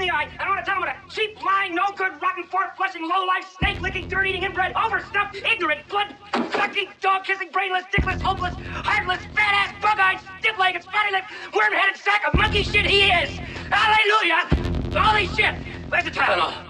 the eye, I want to tell him what a cheap, lying, no good, rotten, four flushing, low life, snake licking, dirt eating, inbred, overstuffed, ignorant, blood sucking, dog kissing, brainless, dickless, hopeless, heartless, fat ass, bug eyed, stiff legged, spotty lipped, worm headed sack of monkey shit he is. Hallelujah! Holy shit! Where's the Tylenol?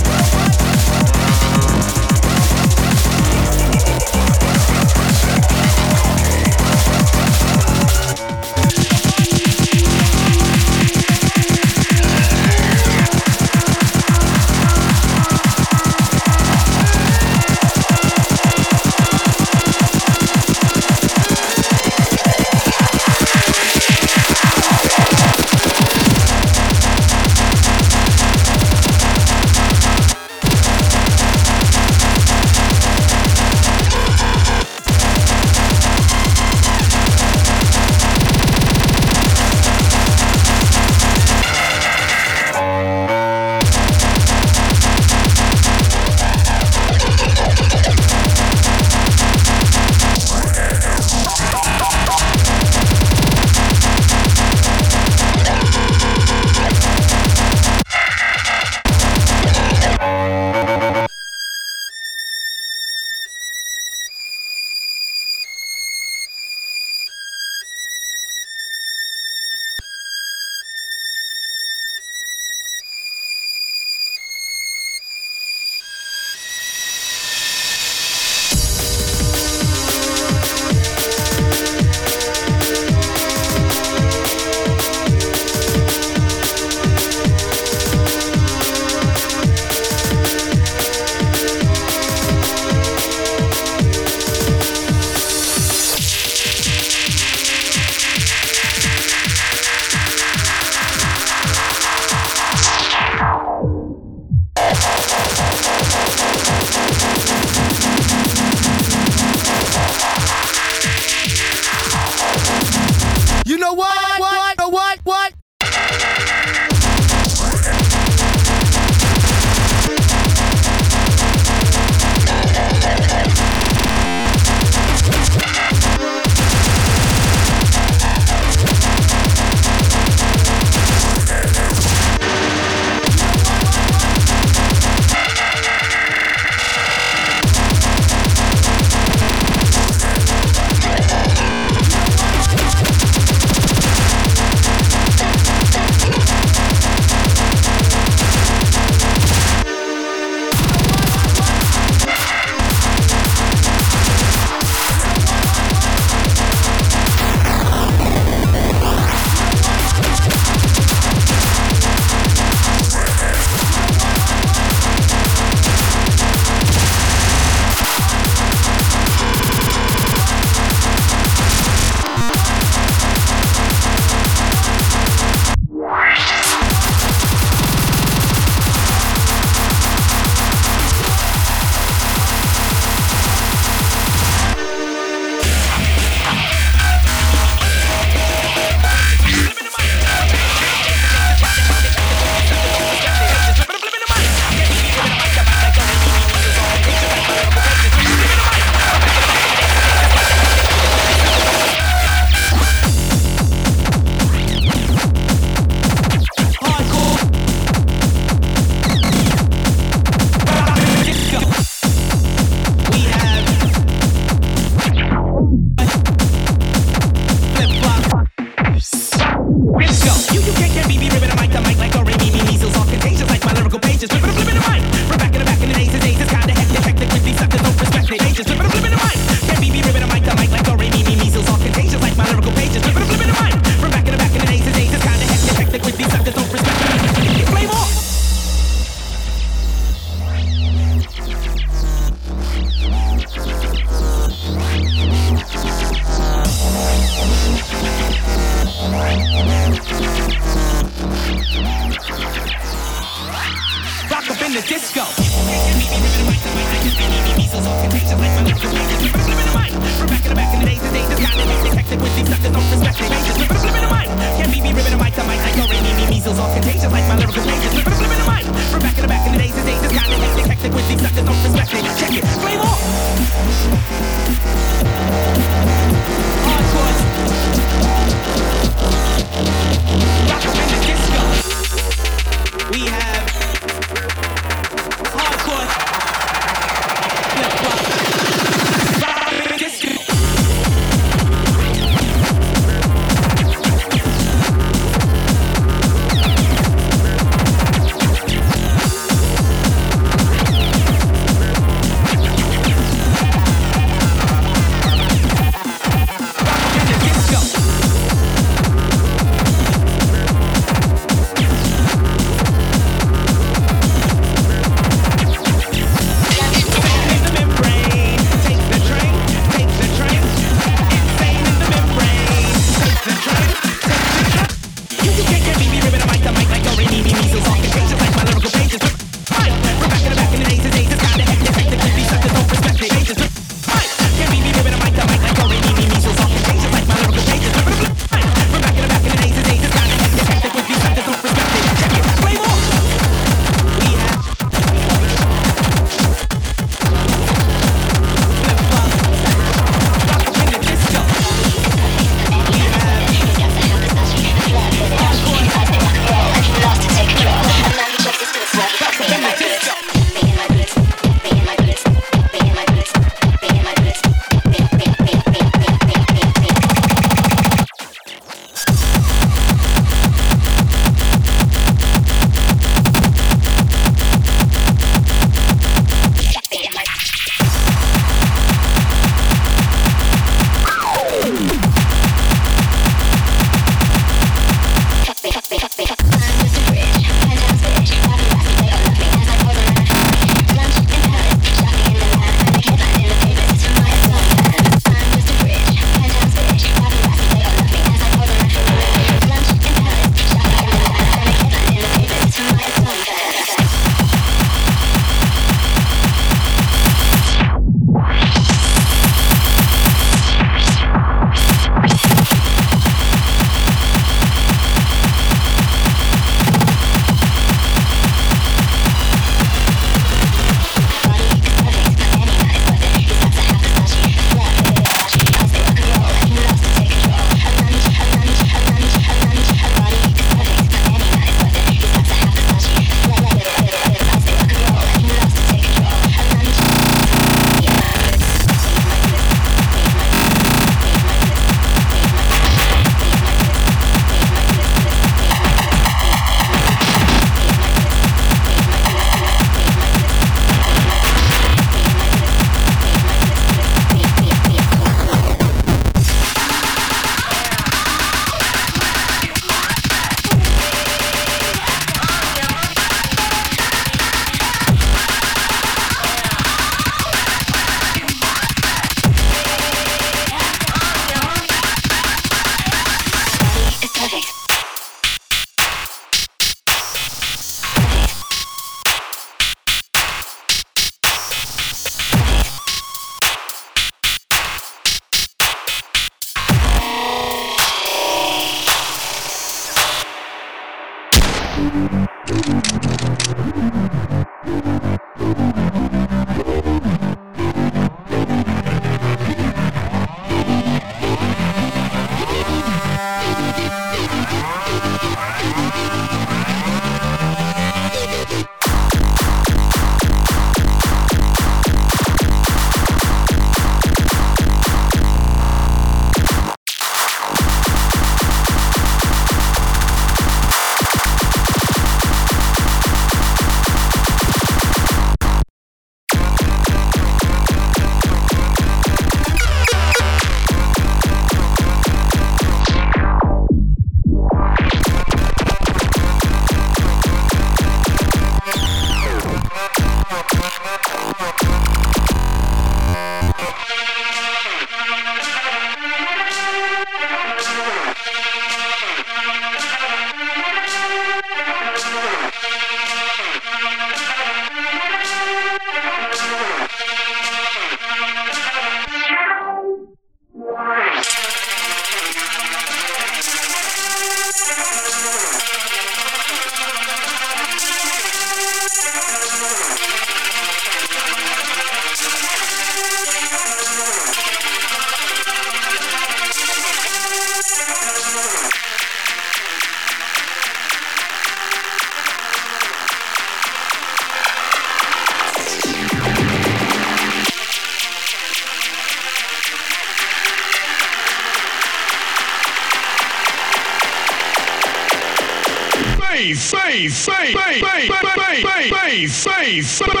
Finally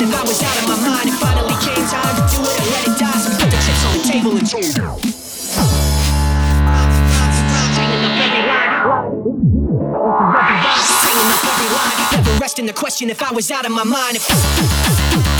If I was out of my mind. It finally came time to do it and let it die. So put the chips on the table and turn them. Bringing up every line. Bringing up every line. Never resting the question if I was out of my mind. If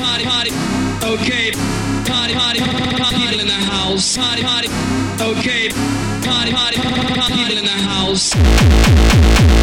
Party, party, okay. Party, people in the house. Party, party. Party, party, people in the house.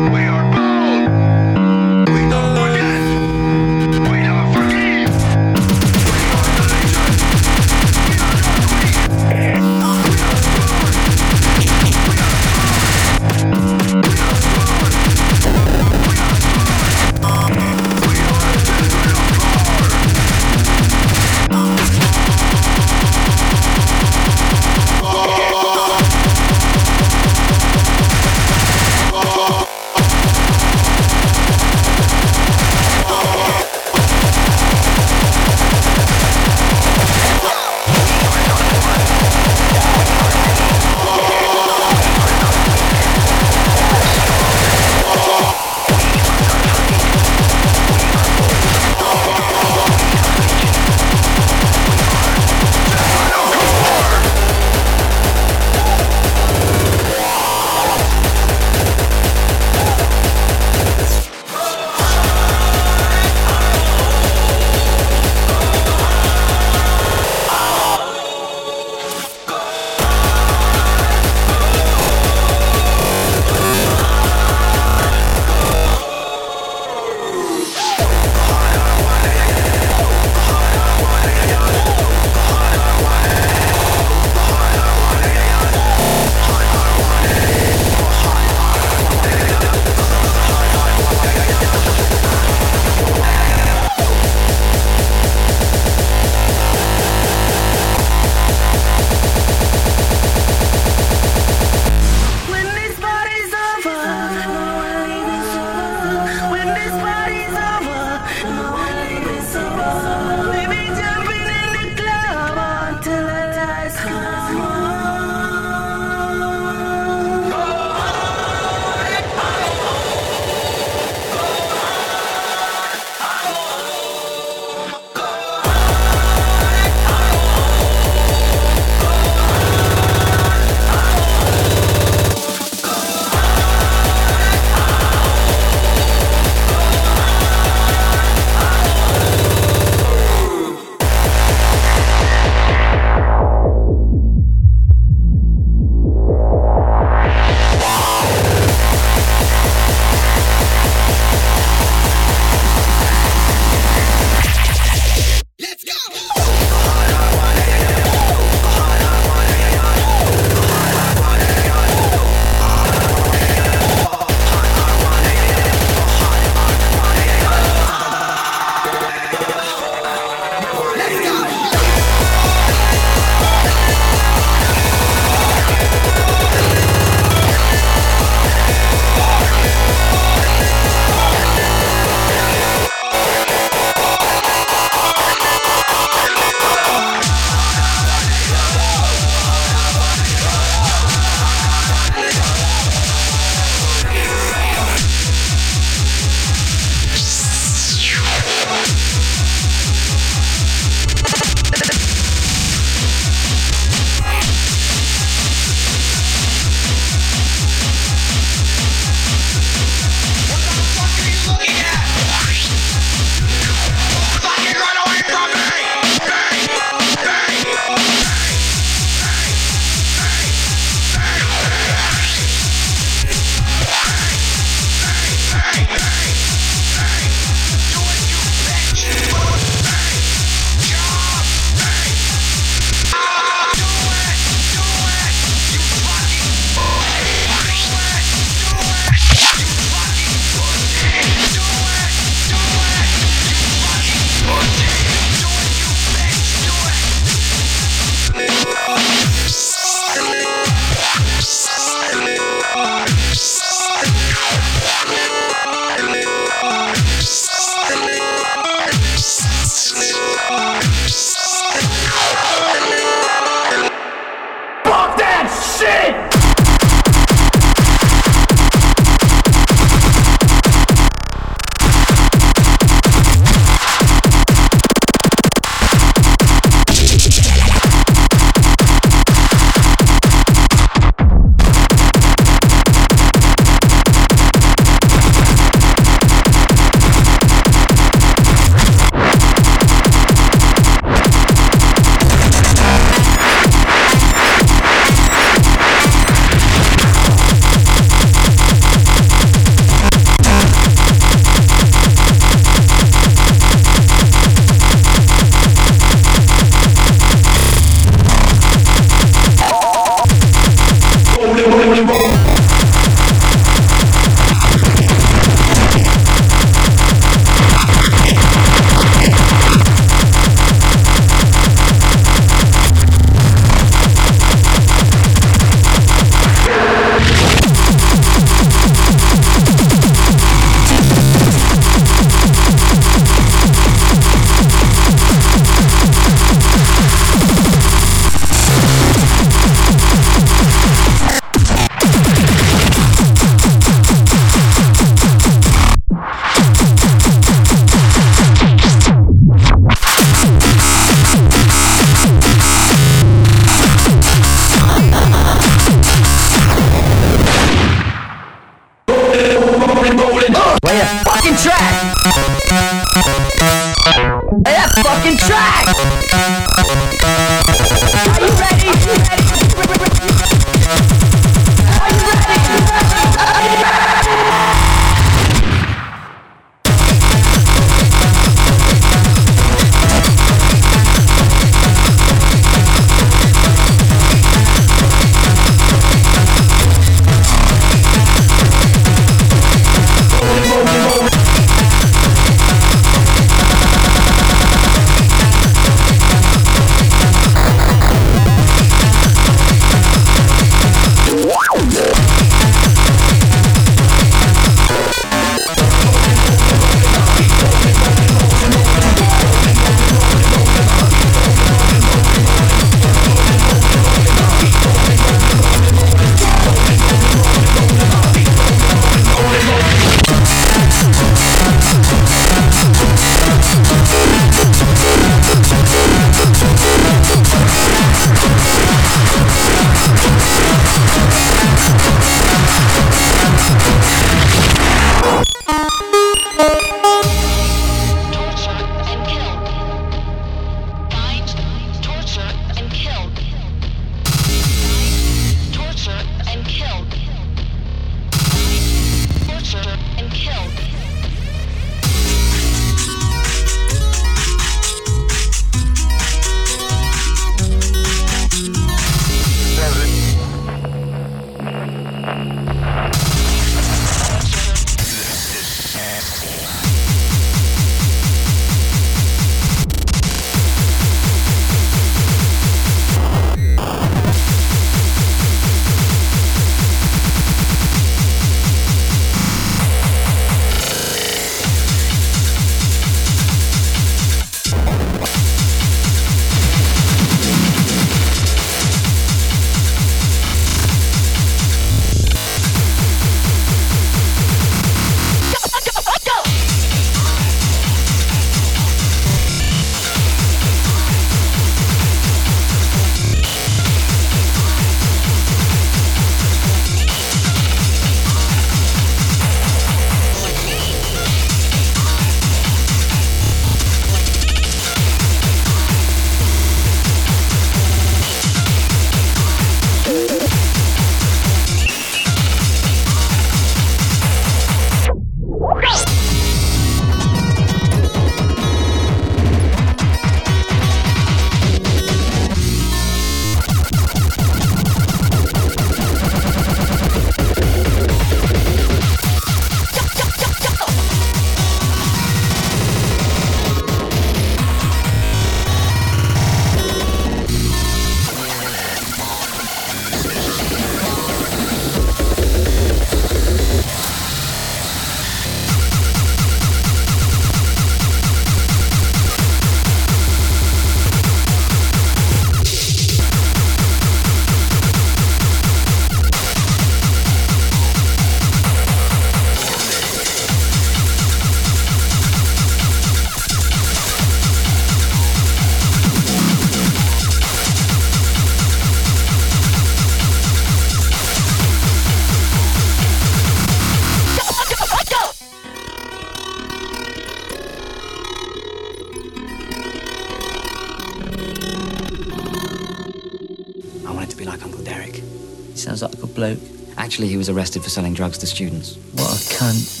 Actually, he was arrested for selling drugs to students. What a cunt.